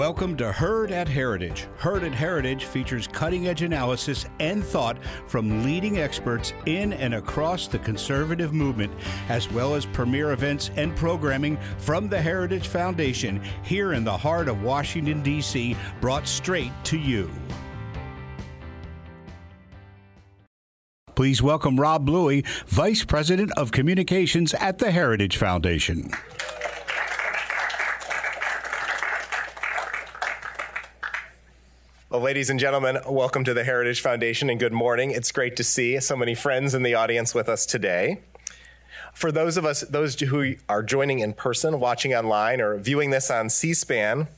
Welcome to Heard at Heritage. Heard at Heritage features cutting edge analysis and thought from leading experts in and across the conservative movement, as well as premier events and programming from the Heritage Foundation here in the heart of Washington, D.C., brought straight to you. Please welcome Rob Bluey, Vice President of Communications at the Heritage Foundation. Ladies and gentlemen, welcome to the Heritage Foundation and good morning. It's great to see so many friends in the audience with us today. For those of us, those who are joining in person, watching online, or viewing this on C SPAN,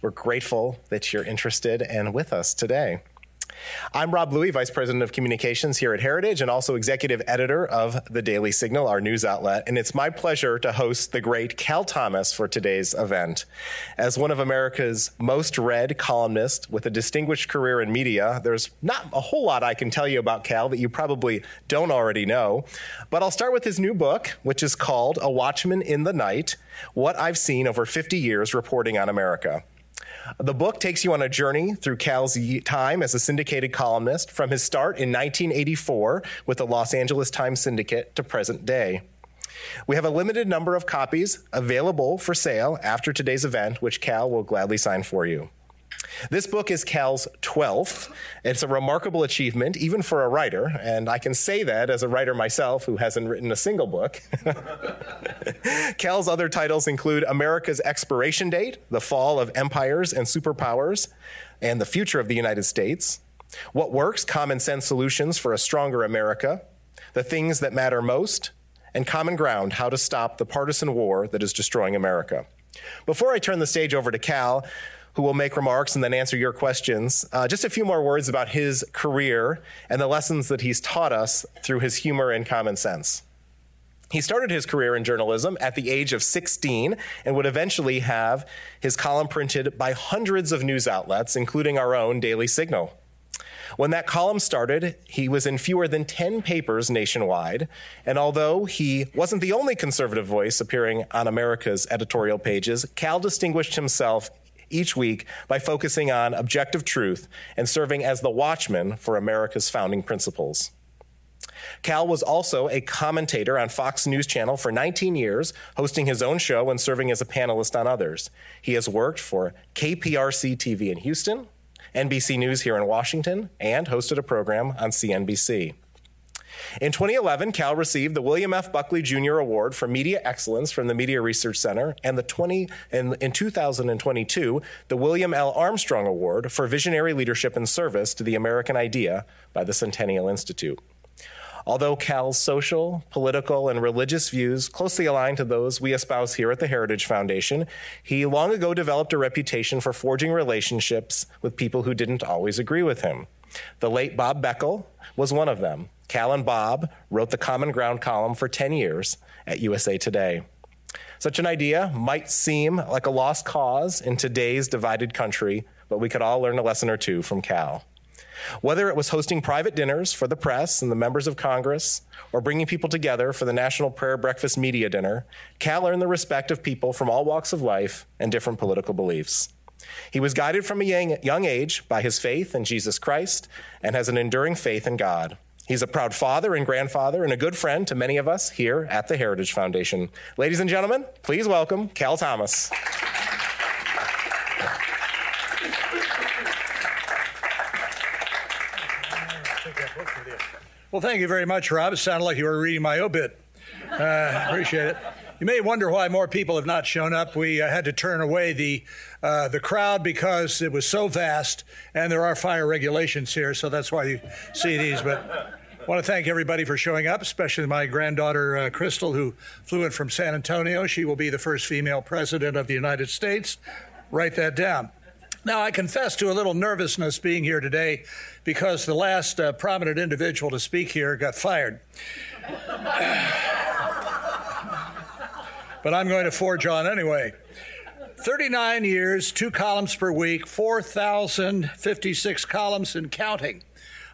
we're grateful that you're interested and with us today. I'm Rob Bluey, Vice President of Communications here at Heritage and also Executive Editor of the Daily Signal, our news outlet. And it's my pleasure to host the great Cal Thomas for today's event. As one of America's most read columnists with a distinguished career in media, there's not a whole lot I can tell you about Cal that you probably don't already know. But I'll start with his new book, which is called A Watchman in the Night What I've Seen Over 50 Years Reporting on America. The book takes you on a journey through Cal's time as a syndicated columnist from his start in 1984 with the Los Angeles Times Syndicate to present day. We have a limited number of copies available for sale after today's event, which Cal will gladly sign for you. This book is Cal's 12th. It's a remarkable achievement, even for a writer, and I can say that as a writer myself who hasn't written a single book. Cal's other titles include America's Expiration Date, The Fall of Empires and Superpowers, and the Future of the United States, What Works, Common Sense Solutions for a Stronger America, The Things That Matter Most, and Common Ground, How to Stop the Partisan War That is Destroying America. Before I turn the stage over to Cal, who will make remarks and then answer your questions. Uh, just a few more words about his career and the lessons that he's taught us through his humor and common sense. He started his career in journalism at the age of 16 and would eventually have his column printed by hundreds of news outlets, including our own Daily Signal. When that column started, he was in fewer than 10 papers nationwide. And although he wasn't the only conservative voice appearing on America's editorial pages, Cal distinguished himself each week by focusing on objective truth and serving as the watchman for America's founding principles. Cal was also a commentator on Fox News Channel for 19 years, hosting his own show and serving as a panelist on others. He has worked for KPRC TV in Houston, NBC News here in Washington, and hosted a program on CNBC. In 2011, Cal received the William F. Buckley Jr. Award for Media Excellence from the Media Research Center and the 20 in, in 2022, the William L. Armstrong Award for Visionary Leadership and Service to the American Idea by the Centennial Institute. Although Cal's social, political, and religious views closely align to those we espouse here at the Heritage Foundation, he long ago developed a reputation for forging relationships with people who didn't always agree with him. The late Bob Beckel was one of them. Cal and Bob wrote the Common Ground column for 10 years at USA Today. Such an idea might seem like a lost cause in today's divided country, but we could all learn a lesson or two from Cal. Whether it was hosting private dinners for the press and the members of Congress, or bringing people together for the National Prayer Breakfast Media Dinner, Cal earned the respect of people from all walks of life and different political beliefs. He was guided from a young age by his faith in Jesus Christ and has an enduring faith in God. He's a proud father and grandfather and a good friend to many of us here at the Heritage Foundation. Ladies and gentlemen, please welcome Cal Thomas. Well, thank you very much, Rob. It sounded like you were reading my obit. Uh, appreciate it. You may wonder why more people have not shown up. We uh, had to turn away the uh, the crowd because it was so vast, and there are fire regulations here, so that's why you see these. But I want to thank everybody for showing up, especially my granddaughter uh, Crystal, who flew in from San Antonio. She will be the first female president of the United States. Write that down. Now, I confess to a little nervousness being here today because the last uh, prominent individual to speak here got fired. but I'm going to forge on anyway. 39 years, two columns per week, 4,056 columns and counting.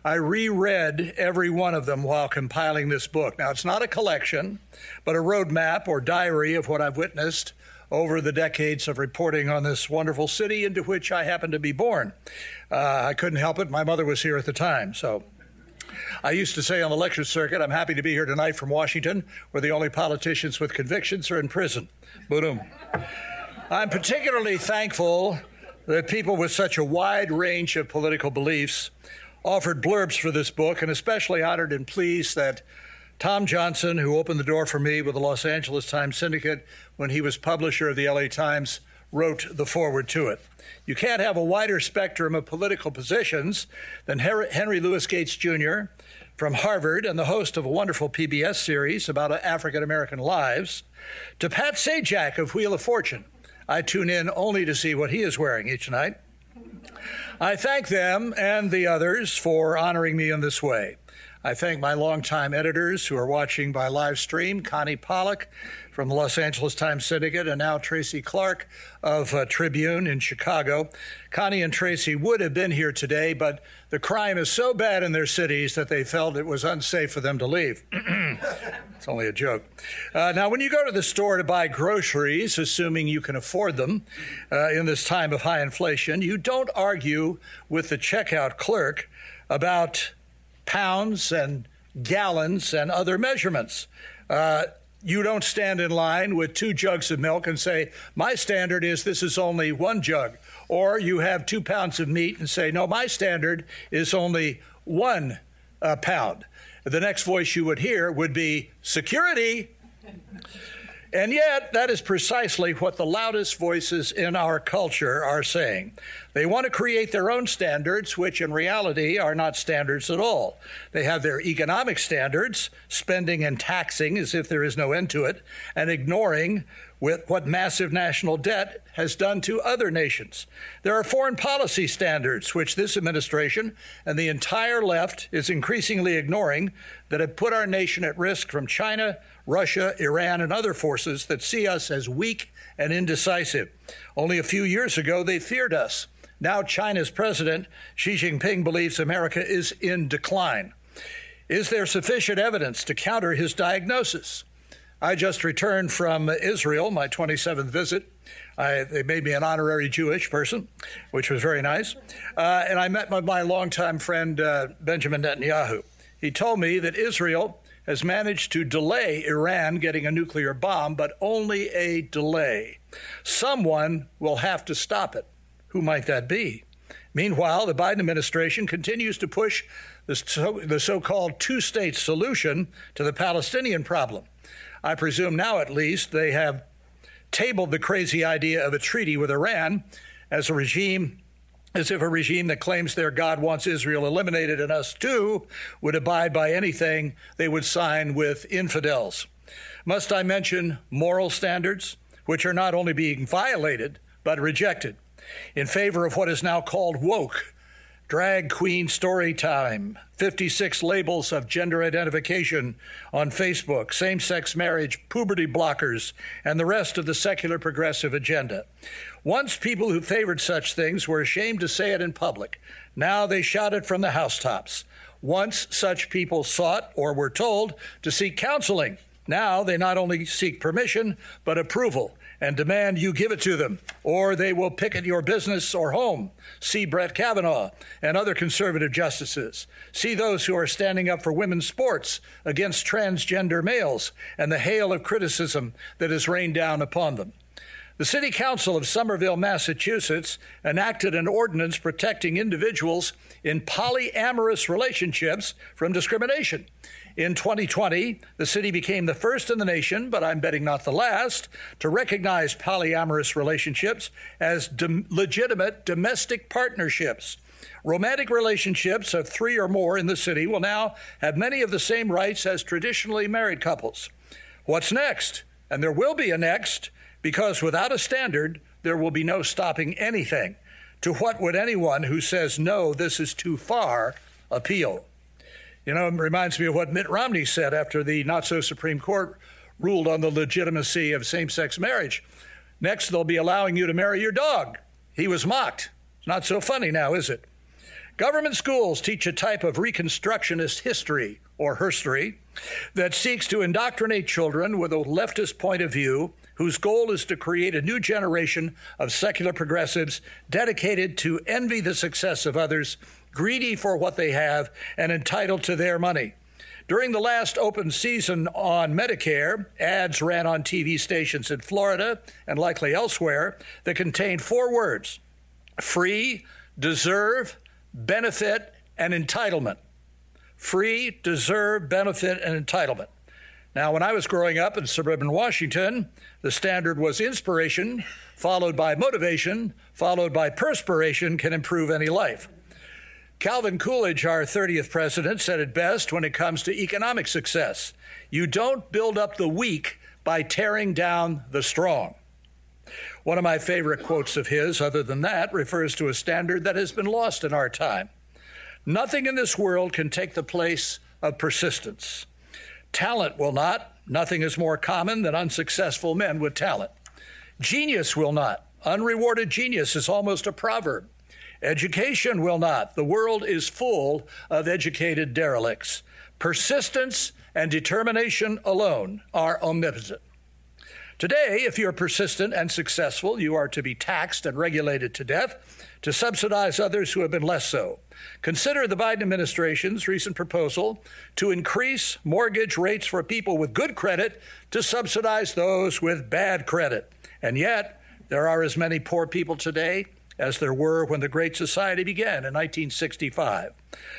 I reread every one of them while compiling this book. Now, it's not a collection, but a roadmap or diary of what I've witnessed over the decades of reporting on this wonderful city into which I happened to be born. Uh, I couldn't help it. My mother was here at the time, so. I used to say on the lecture circuit, I'm happy to be here tonight from Washington, where the only politicians with convictions are in prison. Boom. I'm particularly thankful that people with such a wide range of political beliefs offered blurbs for this book, and especially honored and pleased that Tom Johnson, who opened the door for me with the Los Angeles Times Syndicate when he was publisher of the LA Times, wrote the foreword to it. You can't have a wider spectrum of political positions than Henry Louis Gates Jr. from Harvard and the host of a wonderful PBS series about African American lives, to Pat Sajak of Wheel of Fortune I tune in only to see what he is wearing each night. I thank them and the others for honoring me in this way. I thank my longtime editors who are watching by live stream Connie Pollock from the Los Angeles Times Syndicate and now Tracy Clark of uh, Tribune in Chicago. Connie and Tracy would have been here today, but the crime is so bad in their cities that they felt it was unsafe for them to leave. it's only a joke. Uh, now, when you go to the store to buy groceries, assuming you can afford them uh, in this time of high inflation, you don't argue with the checkout clerk about pounds and gallons and other measurements. Uh, you don't stand in line with two jugs of milk and say, My standard is this is only one jug. Or you have two pounds of meat and say, No, my standard is only one uh, pound. The next voice you would hear would be, Security. And yet, that is precisely what the loudest voices in our culture are saying. They want to create their own standards, which in reality are not standards at all. They have their economic standards, spending and taxing as if there is no end to it, and ignoring with what massive national debt has done to other nations. There are foreign policy standards, which this administration and the entire left is increasingly ignoring, that have put our nation at risk from China, Russia, Iran, and other forces that see us as weak and indecisive. Only a few years ago, they feared us. Now, China's president, Xi Jinping, believes America is in decline. Is there sufficient evidence to counter his diagnosis? I just returned from Israel, my 27th visit. I, they made me an honorary Jewish person, which was very nice. Uh, and I met my, my longtime friend, uh, Benjamin Netanyahu. He told me that Israel has managed to delay Iran getting a nuclear bomb, but only a delay. Someone will have to stop it. Who might that be? Meanwhile, the Biden administration continues to push the so called two state solution to the Palestinian problem. I presume now, at least, they have tabled the crazy idea of a treaty with Iran as a regime as if a regime that claims their God wants Israel eliminated and us too would abide by anything they would sign with infidels. Must I mention moral standards, which are not only being violated, but rejected, in favor of what is now called woke, drag queen story time, 56 labels of gender identification on Facebook, same sex marriage, puberty blockers, and the rest of the secular progressive agenda. Once people who favored such things were ashamed to say it in public. Now they shout it from the housetops. Once such people sought or were told to seek counseling. Now they not only seek permission, but approval and demand you give it to them, or they will picket your business or home. See Brett Kavanaugh and other conservative justices. See those who are standing up for women's sports against transgender males and the hail of criticism that has rained down upon them. The City Council of Somerville, Massachusetts enacted an ordinance protecting individuals in polyamorous relationships from discrimination. In 2020, the city became the first in the nation, but I'm betting not the last, to recognize polyamorous relationships as legitimate domestic partnerships. Romantic relationships of three or more in the city will now have many of the same rights as traditionally married couples. What's next? And there will be a next because without a standard, there will be no stopping anything. To what would anyone who says, no, this is too far, appeal? You know, it reminds me of what Mitt Romney said after the not so Supreme Court ruled on the legitimacy of same sex marriage. Next, they'll be allowing you to marry your dog. He was mocked. It's not so funny now, is it? Government schools teach a type of Reconstructionist history, or herstory, that seeks to indoctrinate children with a leftist point of view whose goal is to create a new generation of secular progressives dedicated to envy the success of others, greedy for what they have, and entitled to their money. During the last open season on Medicare, ads ran on TV stations in Florida and likely elsewhere that contained four words free, deserve, benefit, and entitlement. Free, deserve, benefit, and entitlement. Now, when I was growing up in suburban Washington, the standard was inspiration, followed by motivation, followed by perspiration can improve any life. Calvin Coolidge, our 30th president, said it best when it comes to economic success you don't build up the weak by tearing down the strong. One of my favorite quotes of his, other than that, refers to a standard that has been lost in our time. Nothing in this world can take the place of persistence. Talent will not. Nothing is more common than unsuccessful men with talent. Genius will not. Unrewarded genius is almost a proverb. Education will not. The world is full of educated derelicts. Persistence and determination alone are omnipotent. Today, if you're persistent and successful, you are to be taxed and regulated to death to subsidize others who have been less so. Consider the Biden administration's recent proposal to increase mortgage rates for people with good credit to subsidize those with bad credit. And yet, there are as many poor people today as there were when the Great Society began in 1965.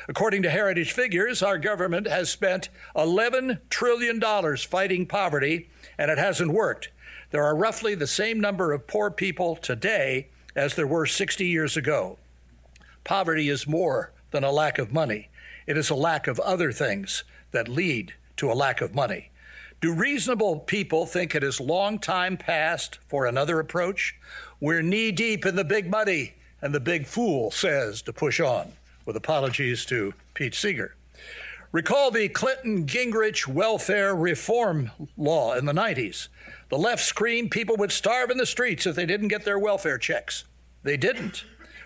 According to Heritage figures, our government has spent $11 trillion fighting poverty, and it hasn't worked. There are roughly the same number of poor people today as there were 60 years ago. Poverty is more than a lack of money, it is a lack of other things that lead to a lack of money. Do reasonable people think it is long time past for another approach? We're knee deep in the big money, and the big fool says to push on, with apologies to Pete Seeger. Recall the Clinton Gingrich welfare reform law in the 90s. The left screamed people would starve in the streets if they didn't get their welfare checks. They didn't.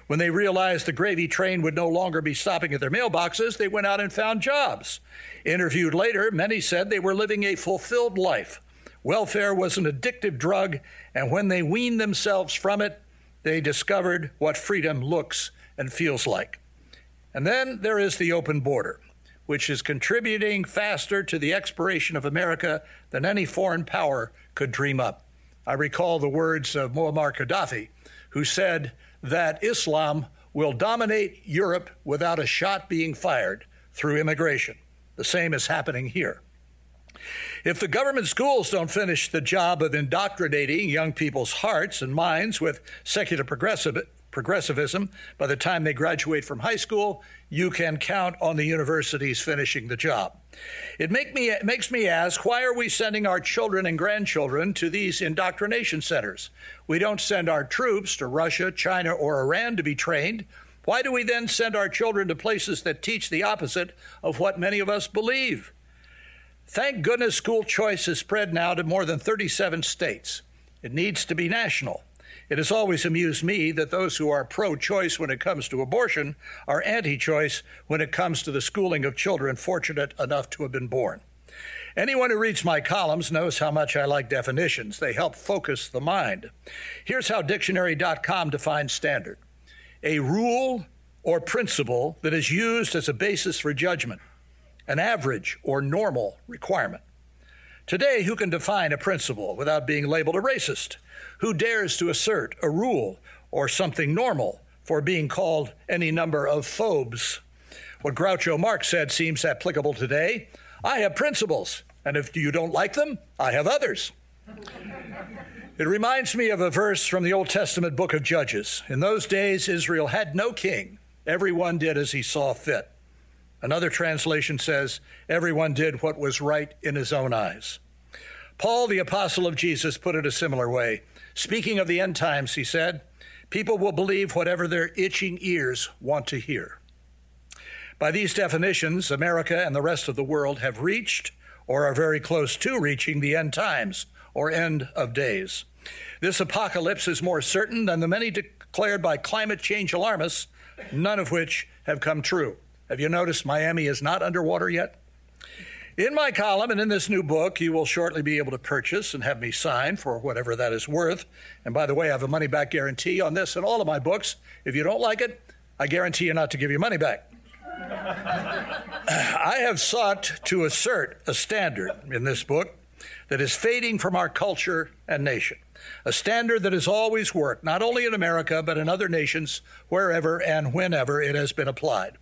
When they realized the gravy train would no longer be stopping at their mailboxes, they went out and found jobs. Interviewed later, many said they were living a fulfilled life. Welfare was an addictive drug, and when they weaned themselves from it, they discovered what freedom looks and feels like. And then there is the open border, which is contributing faster to the expiration of America than any foreign power could dream up. I recall the words of Muammar Gaddafi, who said that Islam will dominate Europe without a shot being fired through immigration. The same is happening here. If the government schools don't finish the job of indoctrinating young people's hearts and minds with secular progressivism by the time they graduate from high school, you can count on the universities finishing the job. It, make me, it makes me ask why are we sending our children and grandchildren to these indoctrination centers? We don't send our troops to Russia, China, or Iran to be trained. Why do we then send our children to places that teach the opposite of what many of us believe? Thank goodness school choice is spread now to more than 37 states. It needs to be national. It has always amused me that those who are pro choice when it comes to abortion are anti choice when it comes to the schooling of children fortunate enough to have been born. Anyone who reads my columns knows how much I like definitions. They help focus the mind. Here's how dictionary.com defines standard a rule or principle that is used as a basis for judgment, an average or normal requirement. Today, who can define a principle without being labeled a racist? Who dares to assert a rule or something normal for being called any number of phobes? What Groucho Marx said seems applicable today. I have principles, and if you don't like them, I have others. It reminds me of a verse from the Old Testament book of Judges. In those days, Israel had no king. Everyone did as he saw fit. Another translation says, everyone did what was right in his own eyes. Paul, the apostle of Jesus, put it a similar way. Speaking of the end times, he said, people will believe whatever their itching ears want to hear. By these definitions, America and the rest of the world have reached or are very close to reaching the end times or end of days. This apocalypse is more certain than the many declared by climate change alarmists, none of which have come true. Have you noticed Miami is not underwater yet? In my column and in this new book, you will shortly be able to purchase and have me sign for whatever that is worth. And by the way, I have a money back guarantee on this and all of my books. If you don't like it, I guarantee you not to give your money back. I have sought to assert a standard in this book that is fading from our culture and nation. A standard that has always worked, not only in America, but in other nations, wherever and whenever it has been applied.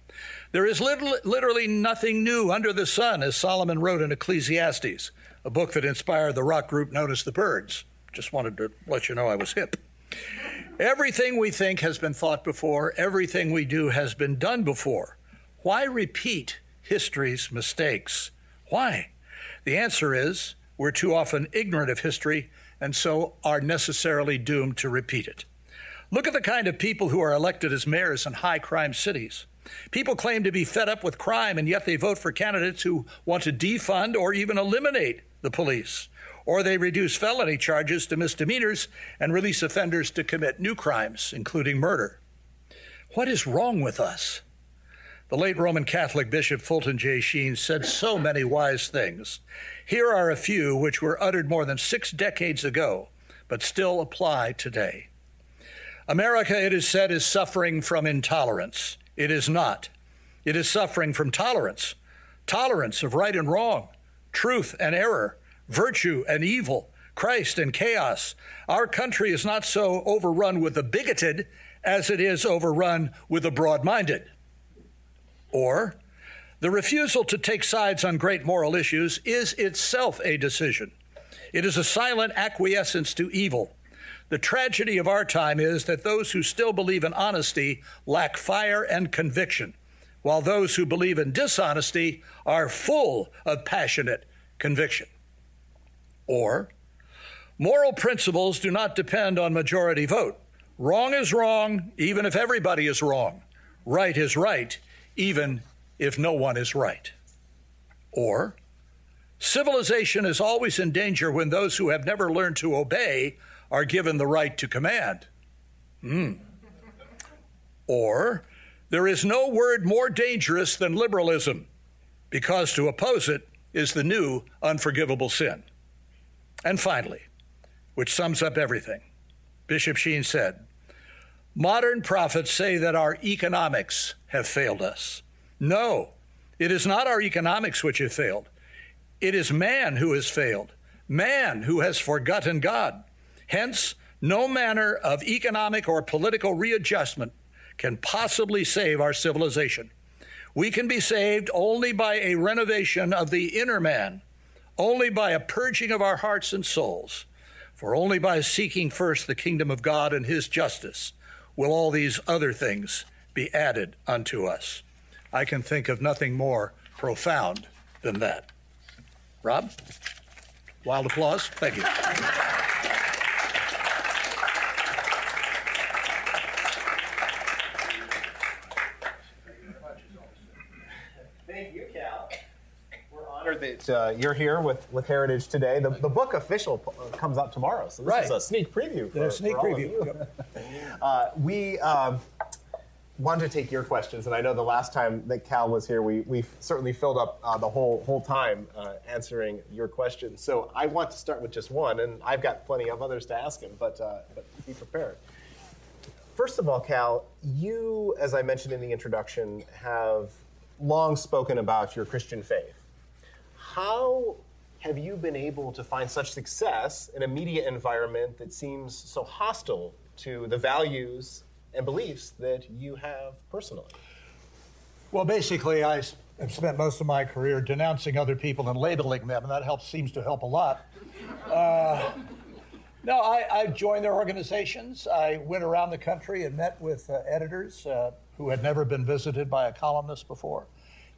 There is literally nothing new under the sun, as Solomon wrote in Ecclesiastes, a book that inspired the rock group known as the Byrds. Just wanted to let you know I was hip. Everything we think has been thought before, everything we do has been done before. Why repeat history's mistakes? Why? The answer is we're too often ignorant of history and so are necessarily doomed to repeat it. Look at the kind of people who are elected as mayors in high crime cities. People claim to be fed up with crime, and yet they vote for candidates who want to defund or even eliminate the police. Or they reduce felony charges to misdemeanors and release offenders to commit new crimes, including murder. What is wrong with us? The late Roman Catholic Bishop Fulton J. Sheen said so many wise things. Here are a few which were uttered more than six decades ago, but still apply today. America, it is said, is suffering from intolerance. It is not. It is suffering from tolerance tolerance of right and wrong, truth and error, virtue and evil, Christ and chaos. Our country is not so overrun with the bigoted as it is overrun with the broad minded. Or, the refusal to take sides on great moral issues is itself a decision. It is a silent acquiescence to evil the tragedy of our time is that those who still believe in honesty lack fire and conviction, while those who believe in dishonesty are full of passionate conviction. Or, moral principles do not depend on majority vote. Wrong is wrong, even if everybody is wrong. Right is right, even if no one is right. Or, civilization is always in danger when those who have never learned to obey are given the right to command. Hmm. Or, there is no word more dangerous than liberalism, because to oppose it is the new unforgivable sin. And finally, which sums up everything, Bishop Sheen said, Modern prophets say that our economics have failed us. No, it is not our economics which have failed. It is man who has failed, man who has forgotten God. Hence, no manner of economic or political readjustment can possibly save our civilization. We can be saved only by a renovation of the inner man, only by a purging of our hearts and souls. For only by seeking first the kingdom of God and his justice will all these other things be added unto us. I can think of nothing more profound than that. Rob? Wild applause. Thank you. That uh, you're here with, with Heritage today. The, the book official p- uh, comes out tomorrow, so this right. is a sneak preview. For, a sneak for preview. uh, we um, wanted to take your questions, and I know the last time that Cal was here, we, we certainly filled up uh, the whole whole time uh, answering your questions. So I want to start with just one, and I've got plenty of others to ask him, but uh, but be prepared. First of all, Cal, you, as I mentioned in the introduction, have long spoken about your Christian faith how have you been able to find such success in a media environment that seems so hostile to the values and beliefs that you have personally? Well, basically, I have spent most of my career denouncing other people and labeling them, and that helps seems to help a lot. Uh, no, I, I, joined their organizations. I went around the country and met with uh, editors uh, who had never been visited by a columnist before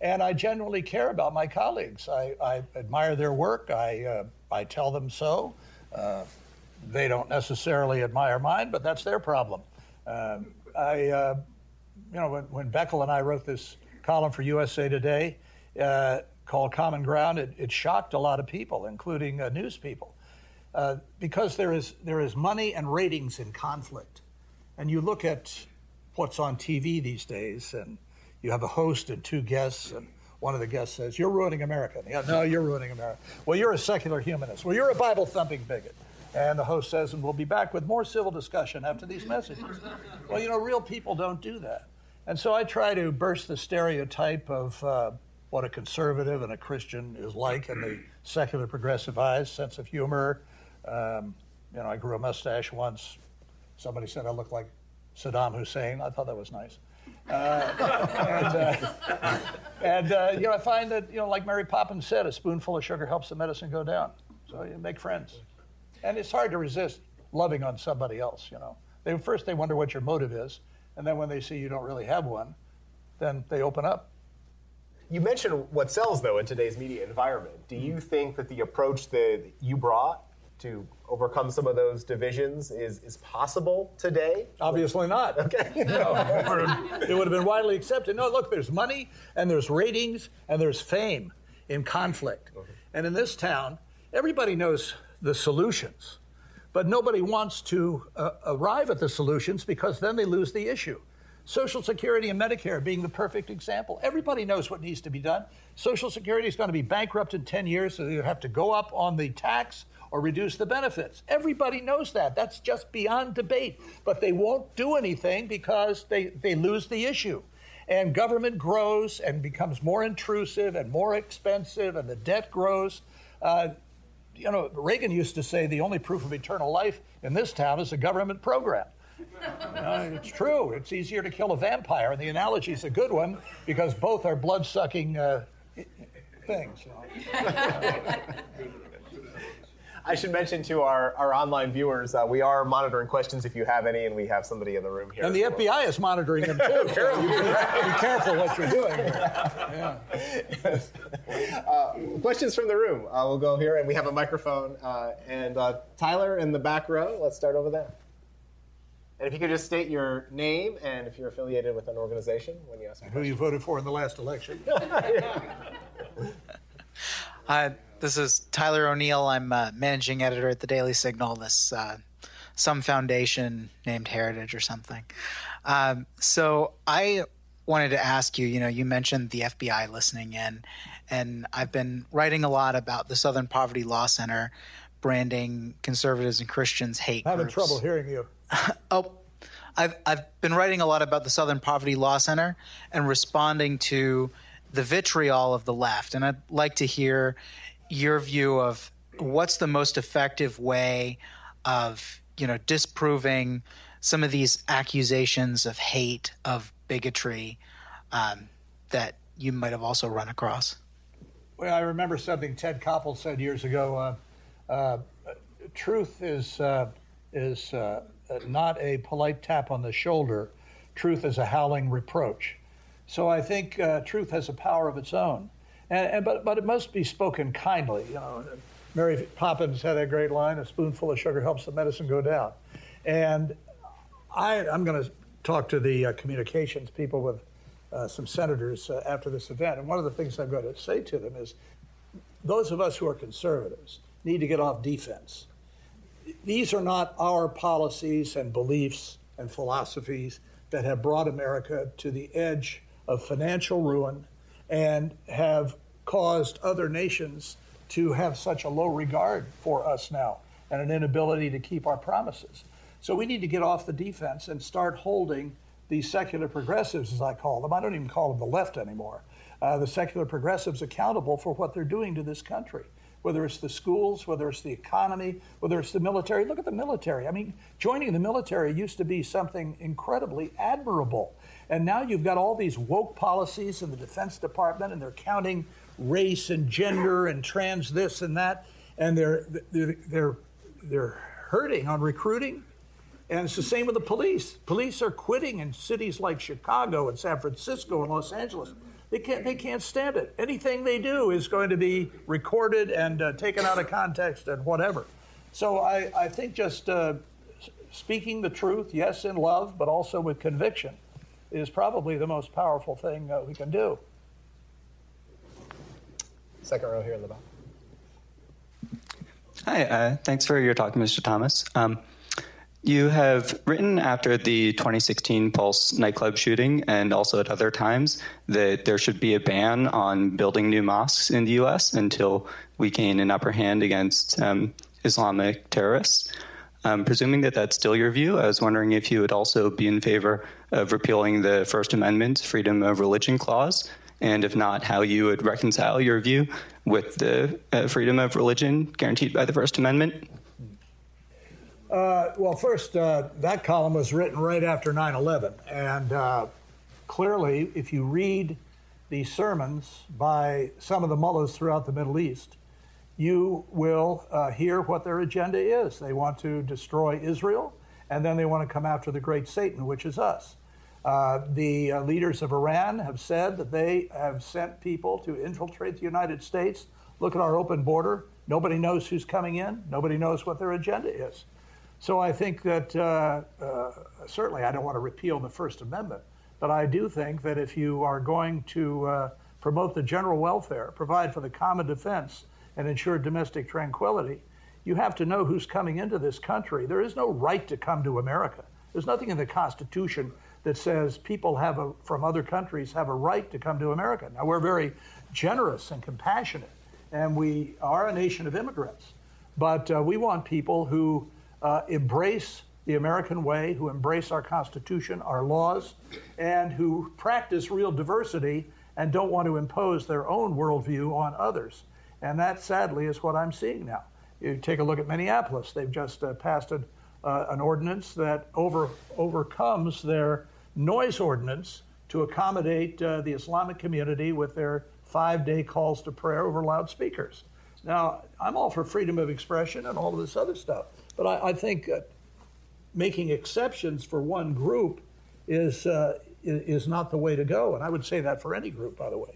and I generally care about my colleagues. I, I admire their work. I, uh, I tell them so. Uh, they don't necessarily admire mine, but that's their problem. Um, I, uh, you know, when, when Beckel and I wrote this column for USA Today uh, called Common Ground, it, it, shocked a lot of people, including uh, news people, uh, because there is there is money and ratings in conflict, and you look at what's on TV these days, and you have a host and two guests, and one of the guests says, You're ruining America. Yeah, no, you're ruining America. Well, you're a secular humanist. Well, you're a Bible thumping bigot. And the host says, And we'll be back with more civil discussion after these messages. well, you know, real people don't do that. And so I try to burst the stereotype of uh, what a conservative and a Christian is like in the secular progressive eyes, sense of humor. Um, you know, I grew a mustache once. Somebody said I looked like Saddam Hussein. I thought that was nice. Uh, and, uh, and uh, you know, I find that you know, like Mary Poppins said, a spoonful of sugar helps the medicine go down. So you make friends, and it's hard to resist loving on somebody else. You know, they first they wonder what your motive is, and then when they see you don't really have one, then they open up. You mentioned what sells though in today's media environment. Do you think that the approach that you brought to overcome some of those divisions is, is possible today? Obviously not. Okay. no, it would have been widely accepted. No, look, there's money and there's ratings and there's fame in conflict. Okay. And in this town, everybody knows the solutions, but nobody wants to uh, arrive at the solutions because then they lose the issue. Social Security and Medicare being the perfect example. Everybody knows what needs to be done. Social Security is going to be bankrupt in 10 years, so you have to go up on the tax or reduce the benefits. Everybody knows that. That's just beyond debate. But they won't do anything because they, they lose the issue. And government grows and becomes more intrusive and more expensive, and the debt grows. Uh, you know, Reagan used to say the only proof of eternal life in this town is a government program. Uh, it's true. It's easier to kill a vampire, and the analogy is a good one because both are blood sucking uh, things. You know? I should mention to our, our online viewers, uh, we are monitoring questions if you have any, and we have somebody in the room here. And the well. FBI is monitoring them too. so be, be, careful what you're doing. Yeah. Yes. Uh, questions from the room. Uh, we'll go here, and we have a microphone. Uh, and uh, Tyler in the back row, let's start over there. And if you could just state your name and if you're affiliated with an organization when you ask. Who you voted for in the last election? uh, this is Tyler O'Neill. I'm uh, managing editor at the Daily Signal. This uh, some foundation named Heritage or something. Um, so I wanted to ask you. You know, you mentioned the FBI listening in, and I've been writing a lot about the Southern Poverty Law Center branding conservatives and Christians hate. I'm having trouble hearing you. oh. I've I've been writing a lot about the Southern Poverty Law Center and responding to the vitriol of the left, and I'd like to hear your view of what's the most effective way of you know disproving some of these accusations of hate of bigotry um, that you might have also run across? Well i remember something ted koppel said years ago uh, uh, truth is uh, is uh, not a polite tap on the shoulder. Truth is a howling reproach. So i think uh, truth has a power of its own and, and, but, but it must be spoken kindly. You know, Mary Poppins had that great line: "A spoonful of sugar helps the medicine go down." And I, am going to talk to the uh, communications people with uh, some senators uh, after this event, and one of the things I'm going to say to them is, those of us who are conservatives need to get off defense. These are not our policies and beliefs and philosophies that have brought America to the edge of financial ruin and have caused other nations to have such a low regard for us now and an inability to keep our promises. So we need to get off the defense and start holding these secular progressives, as I call them. I don't even call them the left anymore. Uh, the secular progressives accountable for what they're doing to this country, whether it's the schools, whether it's the economy, whether it's the military. Look at the military. I mean, joining the military used to be something incredibly admirable. And now you've got all these woke policies in the Defense Department, and they're counting race and gender and trans this and that, and they're they're they're, hurting on recruiting. And it's the same with the police. Police are quitting in cities like Chicago and San Francisco and Los Angeles. They can't, they can't stand it. Anything they do is going to be recorded and uh, taken out of context and whatever. So I, I think just uh, speaking the truth, yes, in love, but also with conviction, is probably the most powerful thing uh, we can do. Second row here in the back. Hi, uh, thanks for your talk, Mr. Thomas. Um, You have written after the 2016 Pulse nightclub shooting and also at other times that there should be a ban on building new mosques in the U.S. until we gain an upper hand against um, Islamic terrorists. Um, presuming that that's still your view, I was wondering if you would also be in favor of repealing the First Amendment's freedom of religion clause, and if not, how you would reconcile your view with the uh, freedom of religion guaranteed by the First Amendment. Uh, well, first, uh, that column was written right after 9 11. And uh, clearly, if you read the sermons by some of the mullahs throughout the Middle East, you will uh, hear what their agenda is. They want to destroy Israel, and then they want to come after the great Satan, which is us. Uh, the uh, leaders of Iran have said that they have sent people to infiltrate the United States. Look at our open border. Nobody knows who's coming in. Nobody knows what their agenda is. So I think that uh, uh, certainly I don't want to repeal the First Amendment, but I do think that if you are going to uh, promote the general welfare, provide for the common defense, and ensure domestic tranquility, you have to know who's coming into this country. There is no right to come to America. There's nothing in the Constitution that says people have a, from other countries have a right to come to America. Now we're very generous and compassionate, and we are a nation of immigrants, but uh, we want people who uh, embrace the American way, who embrace our Constitution, our laws, and who practice real diversity and don't want to impose their own worldview on others. And that, sadly, is what I'm seeing now. You take a look at Minneapolis, they've just uh, passed a, uh, an ordinance that over, overcomes their noise ordinance to accommodate uh, the Islamic community with their five day calls to prayer over loudspeakers. Now, I'm all for freedom of expression and all of this other stuff. But I, I think uh, making exceptions for one group is, uh, is not the way to go. And I would say that for any group, by the way.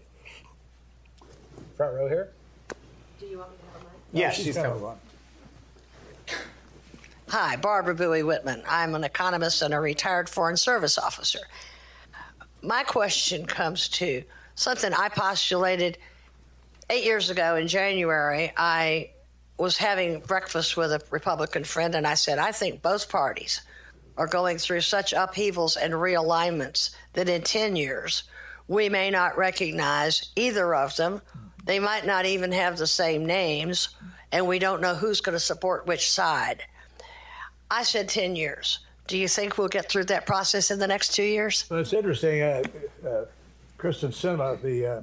Front row here. Do you want me to have a mic? Yes, she's she's got coming. Hi, Barbara Bowie Whitman. I'm an economist and a retired Foreign Service officer. My question comes to something I postulated eight years ago in January. I was having breakfast with a Republican friend, and I said, I think both parties are going through such upheavals and realignments that in 10 years, we may not recognize either of them. They might not even have the same names, and we don't know who's going to support which side. I said 10 years. Do you think we'll get through that process in the next two years? Well, it's interesting. Uh, uh, Kyrsten Sinema, the uh,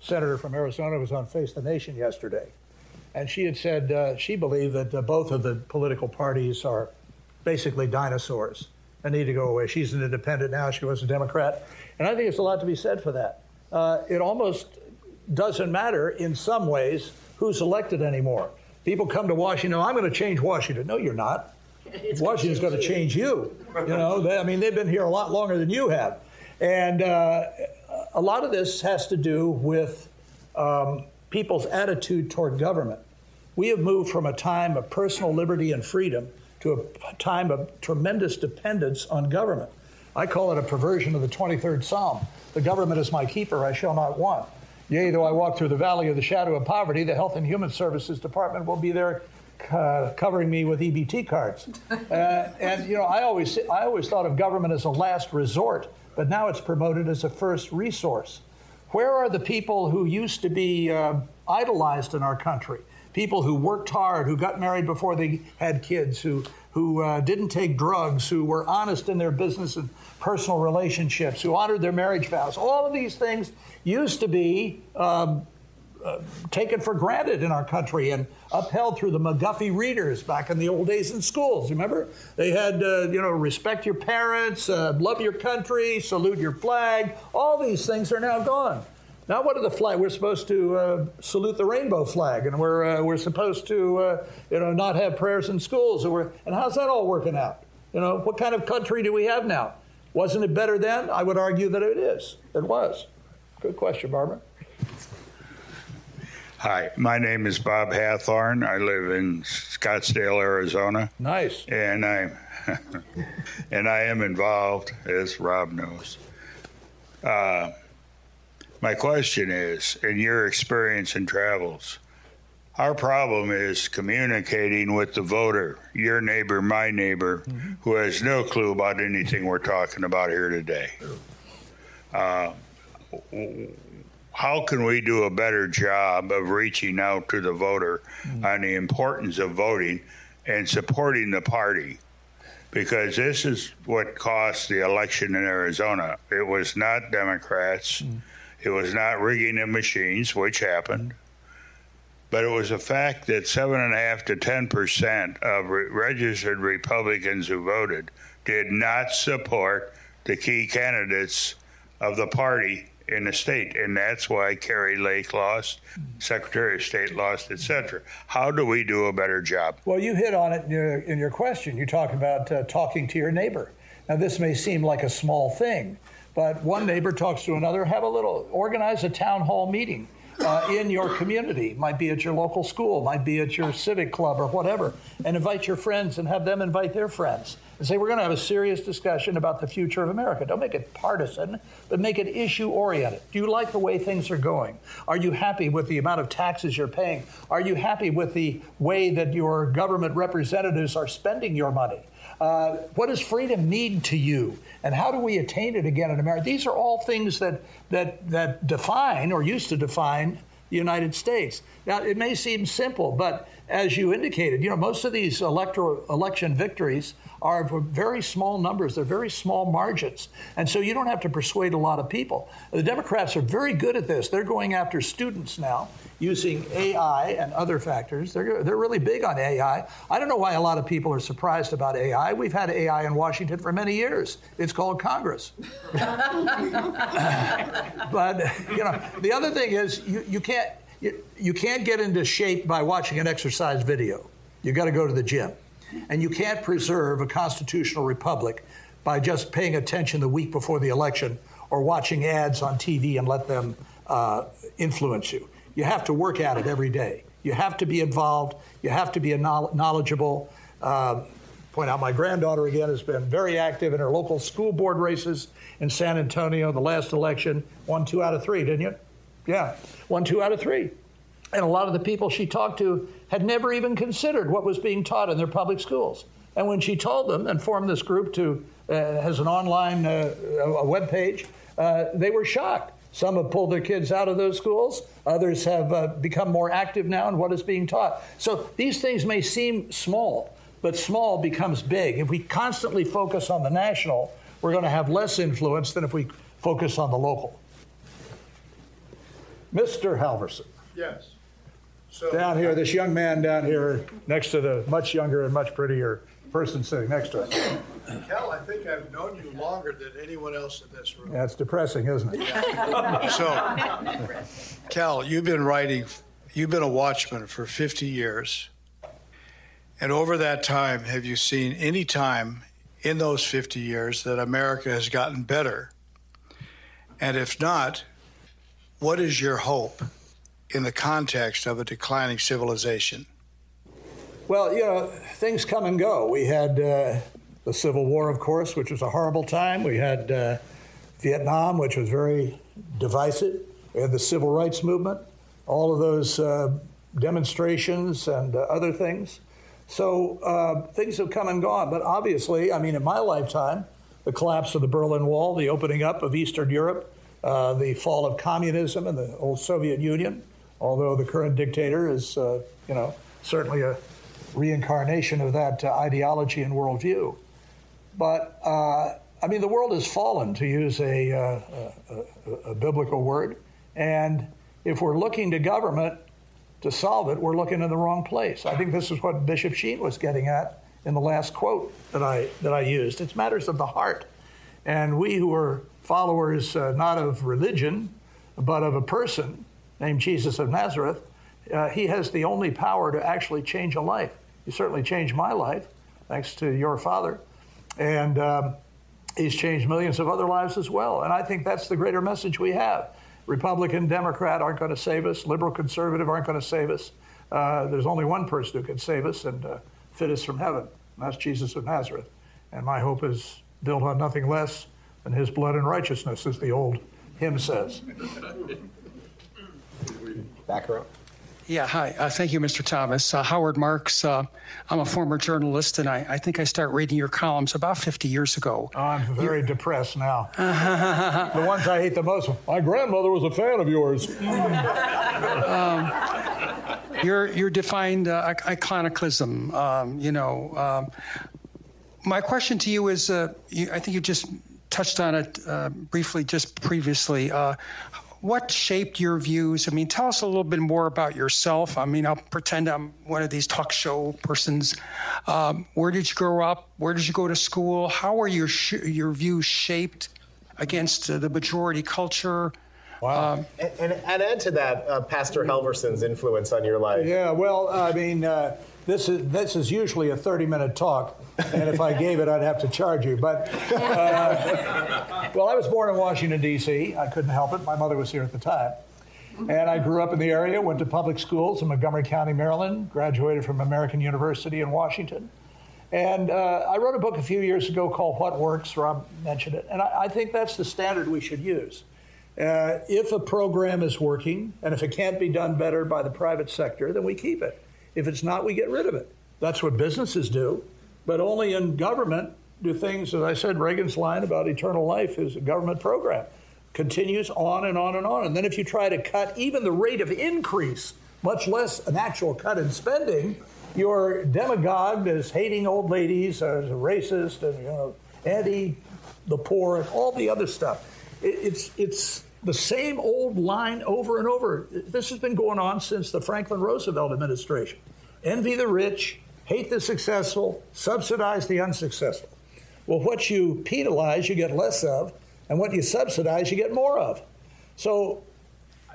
senator from Arizona, was on Face the Nation yesterday. And she had said uh, she believed that uh, both of the political parties are basically dinosaurs and need to go away. She's an independent now, she was a Democrat. And I think there's a lot to be said for that. Uh, it almost doesn't matter in some ways who's elected anymore. People come to Washington, I'm going to change Washington. No, you're not. Washington's going to change you. You know, they, I mean, they've been here a lot longer than you have. And uh, a lot of this has to do with um, people's attitude toward government. We have moved from a time of personal liberty and freedom to a time of tremendous dependence on government. I call it a perversion of the 23rd Psalm. The government is my keeper, I shall not want. Yea, though I walk through the valley of the shadow of poverty, the Health and Human Services Department will be there uh, covering me with EBT cards. Uh, and you know, I always I always thought of government as a last resort, but now it's promoted as a first resource. Where are the people who used to be uh, idolized in our country? People who worked hard, who got married before they had kids, who who uh, didn't take drugs, who were honest in their business and personal relationships, who honored their marriage vows. All of these things used to be um, uh, taken for granted in our country and upheld through the McGuffey readers back in the old days in schools. Remember, they had uh, you know respect your parents, uh, love your country, salute your flag. All these things are now gone. Now, what are the flag? We're supposed to uh, salute the rainbow flag, and we're uh, we're supposed to you know not have prayers in schools. And, we're, and how's that all working out? You know, what kind of country do we have now? Wasn't it better then? I would argue that it is. It was. Good question, Barbara. Hi, my name is Bob Hathorn. I live in Scottsdale, Arizona, Nice. and I and I am involved, as Rob knows. Uh, my question is, in your experience and travels, Our problem is communicating with the voter, your neighbor, my neighbor, mm-hmm. who has no clue about anything we're talking about here today. Uh, how can we do a better job of reaching out to the voter mm-hmm. on the importance of voting and supporting the party? Because this is what cost the election in Arizona. It was not Democrats, mm-hmm. it was not rigging of machines, which happened but it was a fact that seven and a half to ten percent of re- registered Republicans who voted did not support the key candidates of the party in the state, and that's why Kari Lake lost, Secretary of State lost, etc. How do we do a better job? Well, you hit on it in your, in your question. You talk about uh, talking to your neighbor. Now, this may seem like a small thing, but one neighbor talks to another. Have a little, organize a town hall meeting uh, in your community. Might be at your local school, might be at your civic club or whatever, and invite your friends and have them invite their friends and say, We're going to have a serious discussion about the future of America. Don't make it partisan, but make it issue oriented. Do you like the way things are going? Are you happy with the amount of taxes you're paying? Are you happy with the way that your government representatives are spending your money? Uh, what does freedom mean to you? And how do we attain it again in America? These are all things that, that, that define or used to define the United States. Now, it may seem simple, but as you indicated, you know, most of these electoral election victories are very small numbers. They're very small margins. And so you don't have to persuade a lot of people. The Democrats are very good at this. They're going after students now using AI and other factors. They're, they're really big on AI. I don't know why a lot of people are surprised about AI. We've had AI in Washington for many years. It's called Congress. but, you know, the other thing is you, you can't you, you can't get into shape by watching an exercise video. You've got to go to the gym. And you can't preserve a constitutional republic by just paying attention the week before the election or watching ads on TV and let them uh, influence you. You have to work at it every day. You have to be involved. You have to be knowledgeable. Uh, point out my granddaughter again has been very active in her local school board races in San Antonio. The last election won two out of three, didn't you? Yeah, won two out of three. And a lot of the people she talked to had never even considered what was being taught in their public schools. And when she told them and formed this group to uh, has an online uh, a web page, uh, they were shocked. Some have pulled their kids out of those schools. Others have uh, become more active now in what is being taught. So these things may seem small, but small becomes big. If we constantly focus on the national, we're going to have less influence than if we focus on the local. Mr. Halverson. Yes. So, down here, this young man down here next to the much younger and much prettier person sitting next to us. Cal, I think I've known you longer than anyone else in this room. That's depressing, isn't it? so, Cal, you've been writing, you've been a watchman for 50 years. And over that time, have you seen any time in those 50 years that America has gotten better? And if not, what is your hope in the context of a declining civilization? Well, you know, things come and go. We had uh, the Civil War, of course, which was a horrible time. We had uh, Vietnam, which was very divisive. We had the Civil Rights Movement, all of those uh, demonstrations and uh, other things. So uh, things have come and gone. But obviously, I mean, in my lifetime, the collapse of the Berlin Wall, the opening up of Eastern Europe, uh, the fall of communism in the old Soviet Union, although the current dictator is, uh, you know, certainly a reincarnation of that uh, ideology and worldview. But uh, I mean, the world has fallen, to use a, uh, a, a biblical word, and if we're looking to government to solve it, we're looking in the wrong place. I think this is what Bishop Sheen was getting at in the last quote that I that I used. It's matters of the heart, and we who are followers uh, not of religion, but of a person named Jesus of Nazareth, uh, he has the only power to actually change a life. He certainly changed my life, thanks to your father. And um, he's changed millions of other lives as well. And I think that's the greater message we have. Republican, Democrat aren't going to save us, liberal, conservative aren't going to save us. Uh, there's only one person who can save us and uh, fit us from heaven, and that's Jesus of Nazareth. And my hope is built on nothing less than his blood and righteousness, as the old hymn says. Back row. Yeah, hi. Uh, thank you, Mr. Thomas. Uh, Howard Marks. Uh, I'm a former journalist, and I, I, think I start reading your columns about 50 years ago. Oh, I'm very you... depressed now. the ones I hate the most. My grandmother was a fan of yours. um, you're, you're defined uh, iconoclasm. Um, you know, um, my question to you is uh, you, I think you just touched on it uh, briefly just previously what shaped your views? I mean, tell us a little bit more about yourself. I mean, I'll pretend I'm one of these talk show persons. Um, where did you grow up? Where did you go to school? How are your sh- your views shaped against uh, the majority culture? Wow. Um, and, and, and, add to that uh, Pastor Halverson's influence on your life. Yeah, well, I mean, uh, this is this is usually a 30 minute talk and if I gave it, I'd have to charge you. But, uh, well, I was born in Washington, D.C. I couldn't help it. My mother was here at the time. And I grew up in the area, went to public schools in Montgomery County, Maryland, graduated from American University in Washington. And uh, I wrote a book a few years ago called What Works, Rob mentioned it. And I, I think that's the standard we should use. Uh, if a program is working, and if it can't be done better by the private sector, then we keep it. If it's not, we get rid of it. That's what businesses do. But only in government do things, as I said, Reagan's line about eternal life is a government program. Continues on and on and on. And then if you try to cut even the rate of increase, much less an actual cut in spending, you're demagogued as hating old ladies, uh, as a racist, and you know, anti the poor, and all the other stuff. it's it's the same old line over and over. This has been going on since the Franklin Roosevelt administration. Envy the rich, hate the successful, subsidize the unsuccessful. Well, what you penalize, you get less of, and what you subsidize, you get more of. So,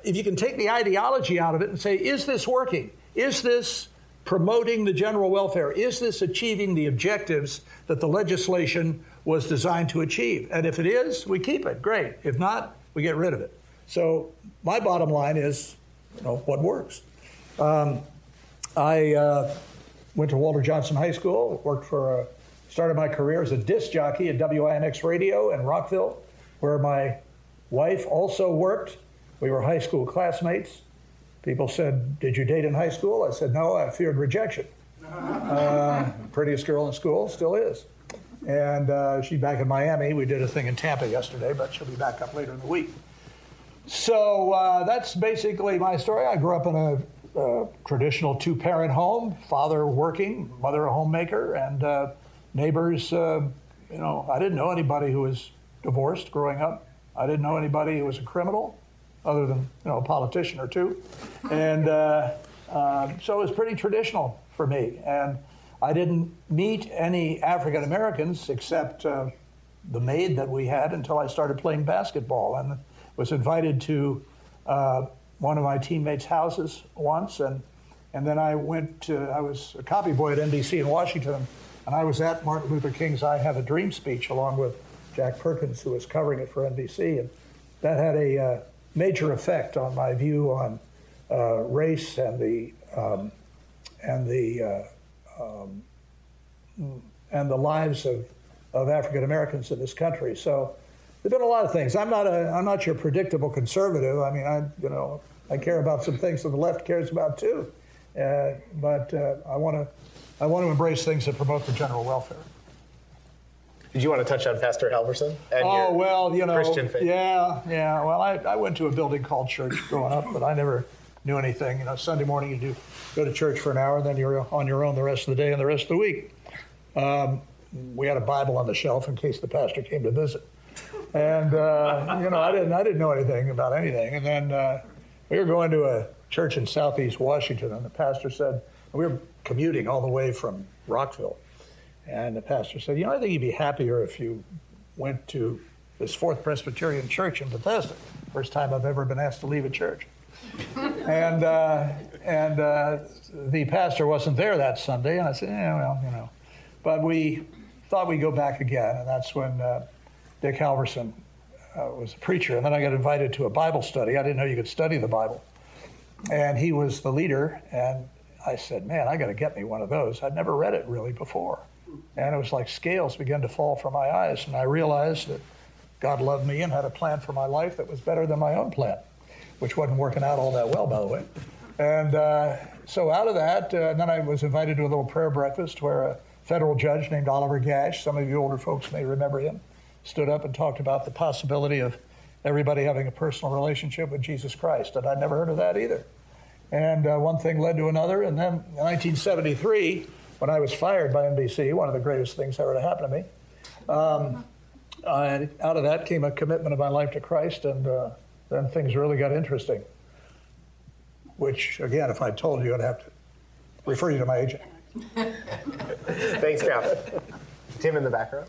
if you can take the ideology out of it and say, is this working? Is this promoting the general welfare? Is this achieving the objectives that the legislation was designed to achieve? And if it is, we keep it. Great. If not, we get rid of it. So, my bottom line is, you know, what works? Um, I. Uh, went to Walter Johnson High School, worked for a, started my career as a disc jockey at WINX Radio in Rockville, where my wife also worked. We were high school classmates. People said, Did you date in high school? I said, No, I feared rejection. Uh, prettiest girl in school, still is. And uh, she's back in Miami. We did a thing in Tampa yesterday, but she'll be back up later in the week. So uh, that's basically my story. I grew up in a uh, traditional two parent home, father working, mother a homemaker, and uh, neighbors. Uh, you know, I didn't know anybody who was divorced growing up. I didn't know anybody who was a criminal, other than you know a politician or two, and um, so it was pretty traditional for me. And I didn't meet any African Americans except uh, the maid that we had until I started playing basketball and was invited to uh, one of my teammates' houses once, and and then I went to I was a copy boy at NBC in Washington, and I was at Martin Luther King's "I Have a Dream" speech along with Jack Perkins, who was covering it for NBC, and that had a uh, major effect on my view on uh, race and the um, and the uh, um, and the lives of of African Americans in this country. So there've been a lot of things. I'm not a I'm not your predictable conservative. I mean, I you know I care about some things that the left cares about too. Uh, but uh, I want to I want to embrace things that promote the general welfare. Did you want to touch on Pastor Halverson? oh well, you know, Christian faith? yeah, yeah. Well, I, I went to a building called church growing up, but I never knew anything. You know, Sunday morning you do go to church for an hour, and then you're on your own the rest of the day and the rest of the week. Um, we had a Bible on the shelf in case the pastor came to visit, and uh, you know, I didn't I didn't know anything about anything, and then uh, we were going to a church in southeast Washington, and the pastor said, we were commuting all the way from Rockville. And the pastor said, You know, I think you'd be happier if you went to this Fourth Presbyterian Church in Bethesda. First time I've ever been asked to leave a church. And uh, and uh, the pastor wasn't there that Sunday, and I said, Yeah, well, you know. But we thought we'd go back again, and that's when uh, Dick Halverson uh, was a preacher, and then I got invited to a Bible study. I didn't know you could study the Bible, and he was the leader. And I said, "Man, I got to get me one of those." I'd never read it really before, and it was like scales began to fall from my eyes, and I realized that God loved me and had a plan for my life that was better than my own plan, which wasn't working out all that well, by the way. And uh, so out of that, uh, then I was invited to a little prayer breakfast where a federal judge named Oliver Gasch, some of you older folks may remember him, stood up and talked about the possibility of everybody having a personal relationship with Jesus Christ. And I'd never heard of that either. And uh, one thing led to another. And then in 1973, when I was fired by NBC, one of the greatest things ever to happen to me, um, I, out of that came a commitment of my life to Christ, and uh, then things really got interesting. Which, again, if I told you, I'd have to refer you to my agent. Thanks, Cal. Tim in the back row.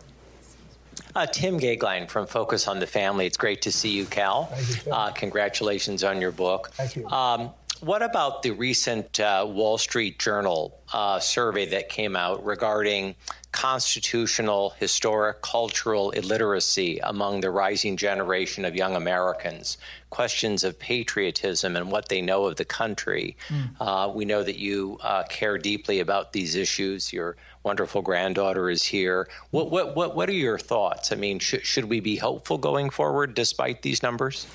Uh, Tim Goeglein from Focus on the Family. It's great to see you, Cal. Thank you, uh, congratulations on your book. Thank you. Um, what about the recent uh, Wall Street Journal uh, survey that came out regarding constitutional, historic, cultural illiteracy among the rising generation of young Americans? Questions of patriotism and what they know of the country. Hmm. Uh, we know that you uh, care deeply about these issues. Your wonderful granddaughter is here. What, what, what, what are your thoughts? I mean, sh- should we be hopeful going forward despite these numbers?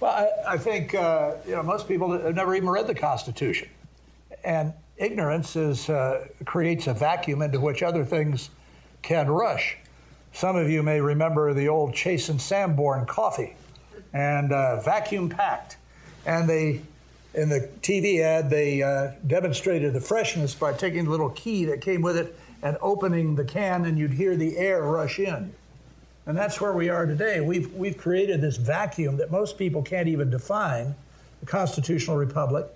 Well, I, I think uh, you know most people have never even read the Constitution, and ignorance is uh, creates a vacuum into which other things can rush. Some of you may remember the old Chase and Sanborn coffee, and uh, vacuum packed, and they. In the TV ad, they uh, demonstrated the freshness by taking the little key that came with it and opening the can, and you'd hear the air rush in. And that's where we are today. We've, we've created this vacuum that most people can't even define, the constitutional republic.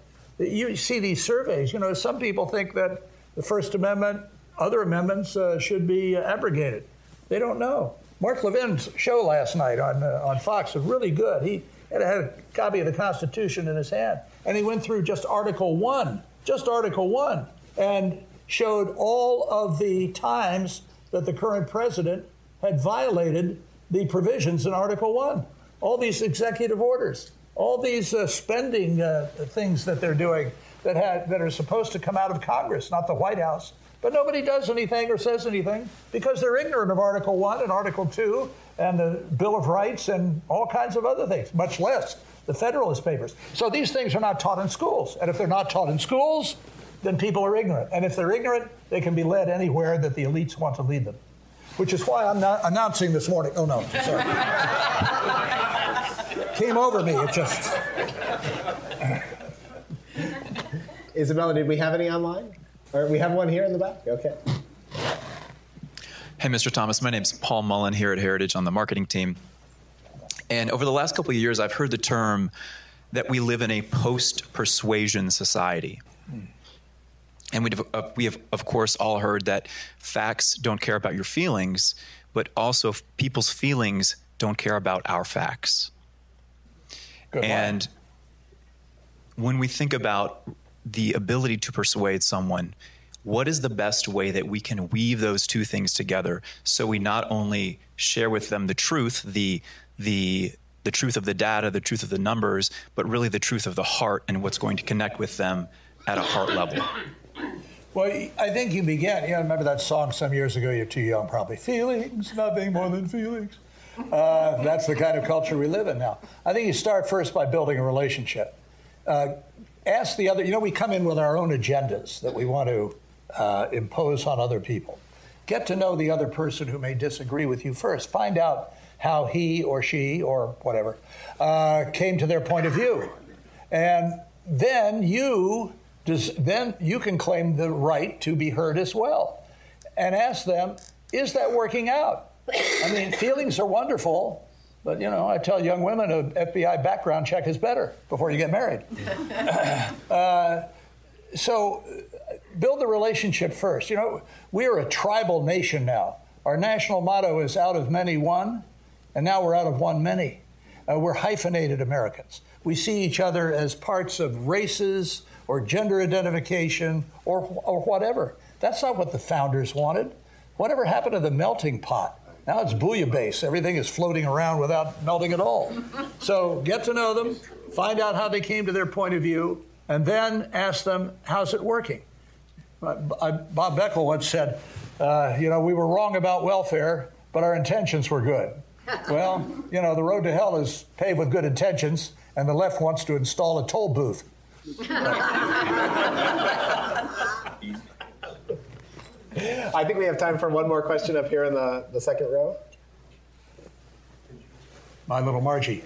You see these surveys, you know, some people think that the First Amendment, other amendments uh, should be uh, abrogated. They don't know. Mark Levin's show last night on, uh, on Fox was really good. He had, had a copy of the Constitution in his hand, and he went through just Article 1, just Article 1, and showed all of the times that the current president had violated the provisions in Article 1. All these executive orders, all these uh, spending uh, things that they're doing that, that are supposed to come out of Congress, not the White House. But nobody does anything or says anything because they're ignorant of Article 1 and Article 2 and the Bill of Rights and all kinds of other things, much less the Federalist Papers. So these things are not taught in schools. And if they're not taught in schools, then people are ignorant. And if they're ignorant, they can be led anywhere that the elites want to lead them which is why I'm not announcing this morning. Oh, no, sorry. Came over me. It just. Isabella, did we have any online? Or we have one here in the back? Okay. Hey, Mr. Thomas. My name's Paul Mullen here at Heritage on the marketing team. And over the last couple of years, I've heard the term that we live in a post persuasion society. And we've, uh, we have, of course, all heard that facts don't care about your feelings, but also people's feelings don't care about our facts. Good and when we think about the ability to persuade someone, what is the best way that we can weave those two things together so we not only share with them the truth, the the the truth of the data, the truth of the numbers, but really the truth of the heart and what's going to connect with them at a heart level. Well, I think you begin. You know, remember that song some years ago? You're too young, probably. Feelings, nothing more than feelings. Uh, that's the kind of culture we live in now. I think you start first by building a relationship. Uh, ask the other. You know, we come in with our own agendas that we want to uh, impose on other people. Get to know the other person who may disagree with you first. Find out how he or she or whatever uh, came to their point of view, and then you does, then you can claim the right to be heard as well and ask them, is that working out? I mean, feelings are wonderful, but you know, I tell young women an FBI background check is better before you get married. uh, so build the relationship first. You know, we are a tribal nation now. Our national motto is out of many one, and now we're out of one many. Uh, we're hyphenated Americans. We see each other as parts of races or gender identification or, or whatever. That's not what the founders wanted. Whatever happened to the melting pot? Now it's bouillabaisse. Everything is floating around without melting at all. So get to know them, find out how they came to their point of view, and then ask them, how's it working? Bob Beckel once said, uh, you know, we were wrong about welfare, but our intentions were good. well, you know, the road to hell is paved with good intentions, and the left wants to install a toll booth. I think we have time for one more question up here in the, the second row. My little Margie.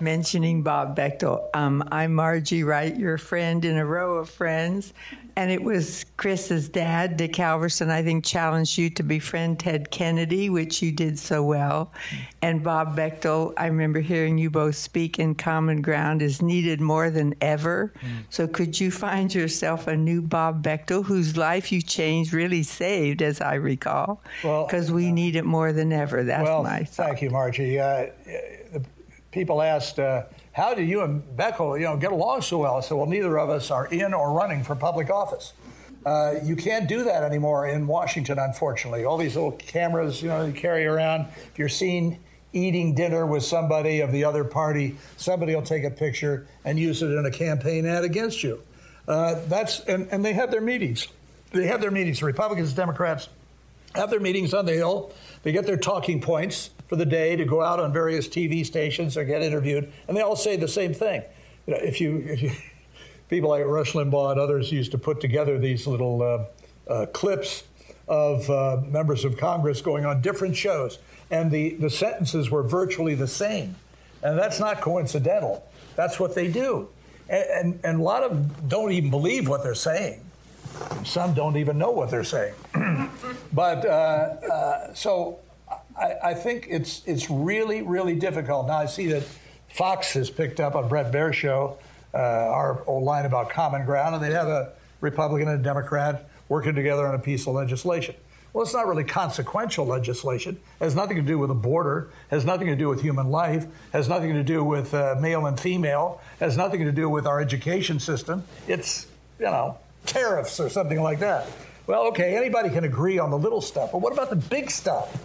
mentioning Bob Beckel. Um, I'm Margie Wright, your friend in a row of friends. And it was Chris's dad, Dick Halverson, I think, challenged you to befriend Ted Kennedy, which you did so well. And Bob Beckel, I remember hearing you both speak in Common Ground is needed more than ever. Mm. So could you find yourself a new Bob Beckel whose life you changed, really saved, as I recall? Because well, we need it more than ever. That's well, my thought. Thank you, Margie. Uh, people asked, uh, how do you and Beckel, you know, get along so well? I said, well, neither of us are in or running for public office. Uh, you can't do that anymore in Washington, unfortunately. All these little cameras, you know, you carry around. If you're seen eating dinner with somebody of the other party, somebody will take a picture and use it in a campaign ad against you. Uh, that's and, and they have their meetings. They have their meetings. Republicans, Democrats have their meetings on the Hill. They get their talking points for the day to go out on various TV stations or get interviewed, and they all say the same thing. You know, if you, if you people like Rush Limbaugh and others used to put together these little uh, uh, clips of uh, members of Congress going on different shows, and the, the sentences were virtually the same. And that's not coincidental. That's what they do. And, and, and a lot of them don't even believe what they're saying. Some don't even know what they're saying. but uh, uh, so I, I, think it's it's really really difficult. Now I see that Fox has picked up on Bret Baier's show uh, our old line about common ground, and they have a Republican and a Democrat working together on a piece of legislation. Well, it's not really consequential legislation. It has nothing to do with the border. Has nothing to do with human life. Has nothing to do with uh, male and female. Has nothing to do with our education system. It's you know tariffs or something like that. Well, okay, anybody can agree on the little stuff, but what about the big stuff?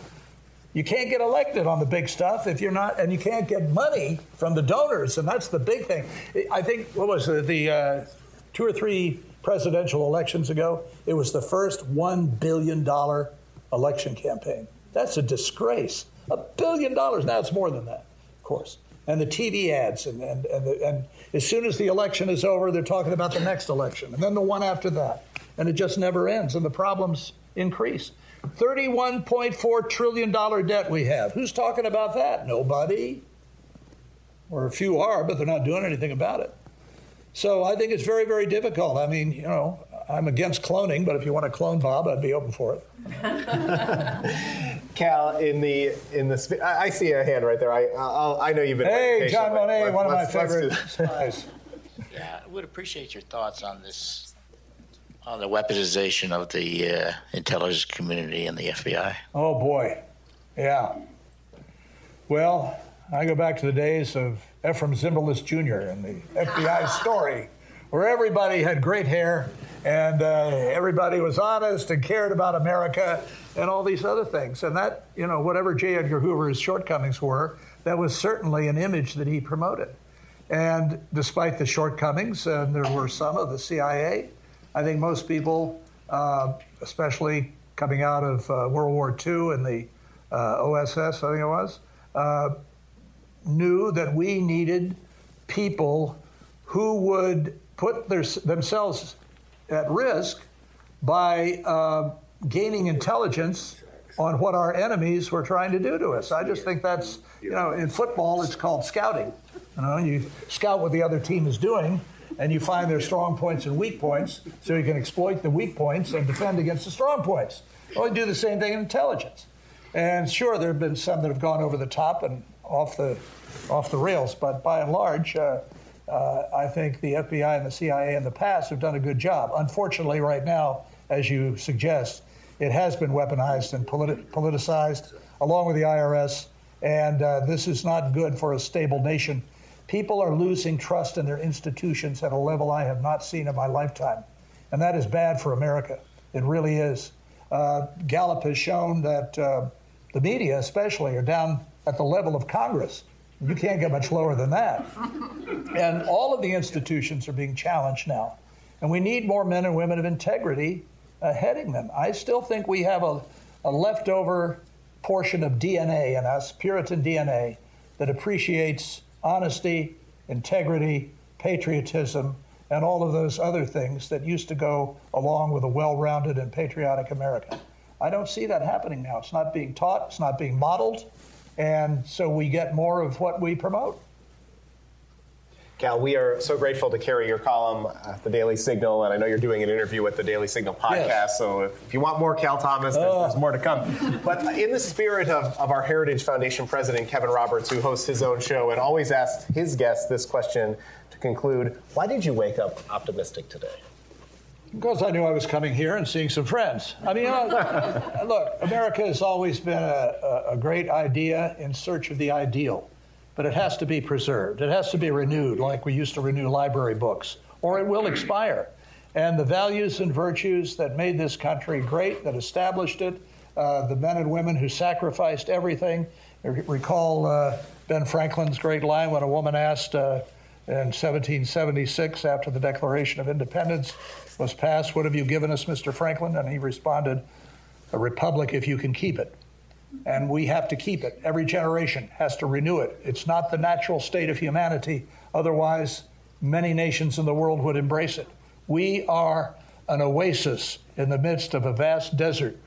You can't get elected on the big stuff if you're not, and you can't get money from the donors, and that's the big thing. I think what was it, the uh, two or three presidential elections ago? It was the first one billion dollar election campaign. That's a disgrace. A billion dollars. Now it's more than that, of course. And the TV ads, and and and, the, and as soon as the election is over, they're talking about the next election, and then the one after that, and it just never ends, and the problems increase. $31.4 trillion debt we have. Who's talking about that? Nobody. Or a few are, but they're not doing anything about it. So I think it's very, very difficult. I mean, you know, I'm against cloning, but if you want to clone Bob, I'd be open for it. Cal, in the in the I see a hand right there. I I'll, i know you've been. Hey, John Monet, one of my favorite spies. Yeah, I would appreciate your thoughts on this on the weaponization of the uh, intelligence community and the FBI? Oh, boy. Yeah. Well, I go back to the days of Efrem Zimbalist Jr. and the FBI story, where everybody had great hair and uh, everybody was honest and cared about America and all these other things. And that, you know, whatever J. Edgar Hoover's shortcomings were, that was certainly an image that he promoted. And despite the shortcomings, and there were some of the CIA, I think most people, uh, especially coming out of uh, World War II and the uh, OSS, I think it was, uh, knew that we needed people who would put their, themselves at risk by uh, gaining intelligence on what our enemies were trying to do to us. I just think that's, you know, in football, it's called scouting. You know, you scout what the other team is doing and you find their strong points and weak points so you can exploit the weak points and defend against the strong points. Well, you do the same thing in intelligence. And sure, there have been some that have gone over the top and off the, off the rails, but by and large, uh, uh, I think the FBI and the CIA in the past have done a good job. Unfortunately, right now, as you suggest, it has been weaponized and politi- politicized along with the IRS, and uh, this is not good for a stable nation People are losing trust in their institutions at a level I have not seen in my lifetime. And that is bad for America. It really is. Uh, Gallup has shown that uh, the media, especially, are down at the level of Congress. You can't get much lower than that. And all of the institutions are being challenged now. And we need more men and women of integrity uh, heading them. I still think we have a, a leftover portion of DNA in us, Puritan DNA, that appreciates honesty integrity, patriotism, and all of those other things that used to go along with a well rounded and patriotic America. I don't see that happening now. It's not being taught, it's not being modeled, and so we get more of what we promote. Cal, we are so grateful to carry your column at the Daily Signal, and I know you're doing an interview with the Daily Signal podcast. Yes. So if, if, you want more Cal Thomas, there's, there's, more to come. but in the spirit of, of our Heritage Foundation president, Kevin Roberts, who hosts his own show and always asks his guests this question to conclude Why did you wake up optimistic today? Because I knew I was coming here and seeing some friends. I mean, look, America has always been a, a great idea in search of the ideal but it has to be preserved. It has to be renewed like we used to renew library books, or it will expire. And the values and virtues that made this country great, that established it, uh, the men and women who sacrificed everything. recall uh, Ben Franklin's great line when a woman asked uh, in 1776, after the Declaration of Independence was passed, What have you given us, Mr. Franklin? And he responded, A republic if you can keep it and we have to keep it. Every generation has to renew it. It's not the natural state of humanity. Otherwise, many nations in the world would embrace it. We are an oasis in the midst of a vast desert.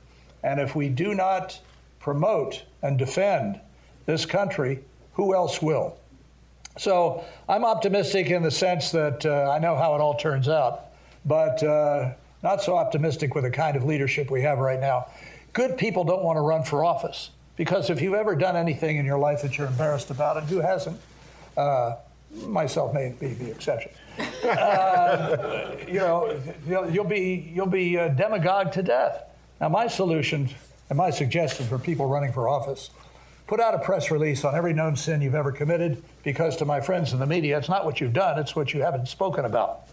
And if we do not promote and defend this country, who else will? So I'm optimistic in the sense that uh, I know how it all turns out, but uh, not so optimistic with the kind of leadership we have right now good people don't want to run for office because if you've ever done anything in your life that you're embarrassed about, and who hasn't, uh, myself may be the exception. Uh, you know, you'll, be you'll be a demagogue to death. Now, my solution and my suggestion for people running for office: put out a press release on every known sin you've ever committed. Because to my friends in the media, it's not what you've done; it's what you haven't spoken about.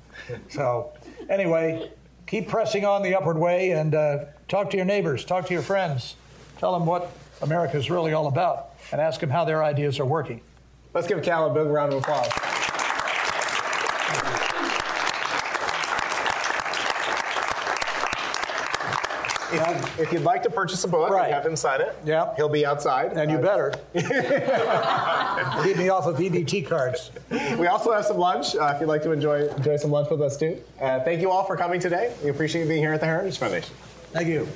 So, anyway, keep pressing on the upward way and uh, talk to your neighbors, talk to your friends, tell them what America is really all about, and ask them how their ideas are working. Let's give Cal a big round of applause. If, if, you'd like to purchase a book right. and have him sign it, yeah. he'll be outside. And you uh, better. Keep me off of EBT cards. We also have some lunch uh, if you'd like to enjoy, enjoy some lunch with us too. Uh, thank you all for coming today. We appreciate you being here at the Heritage Foundation. Thank you.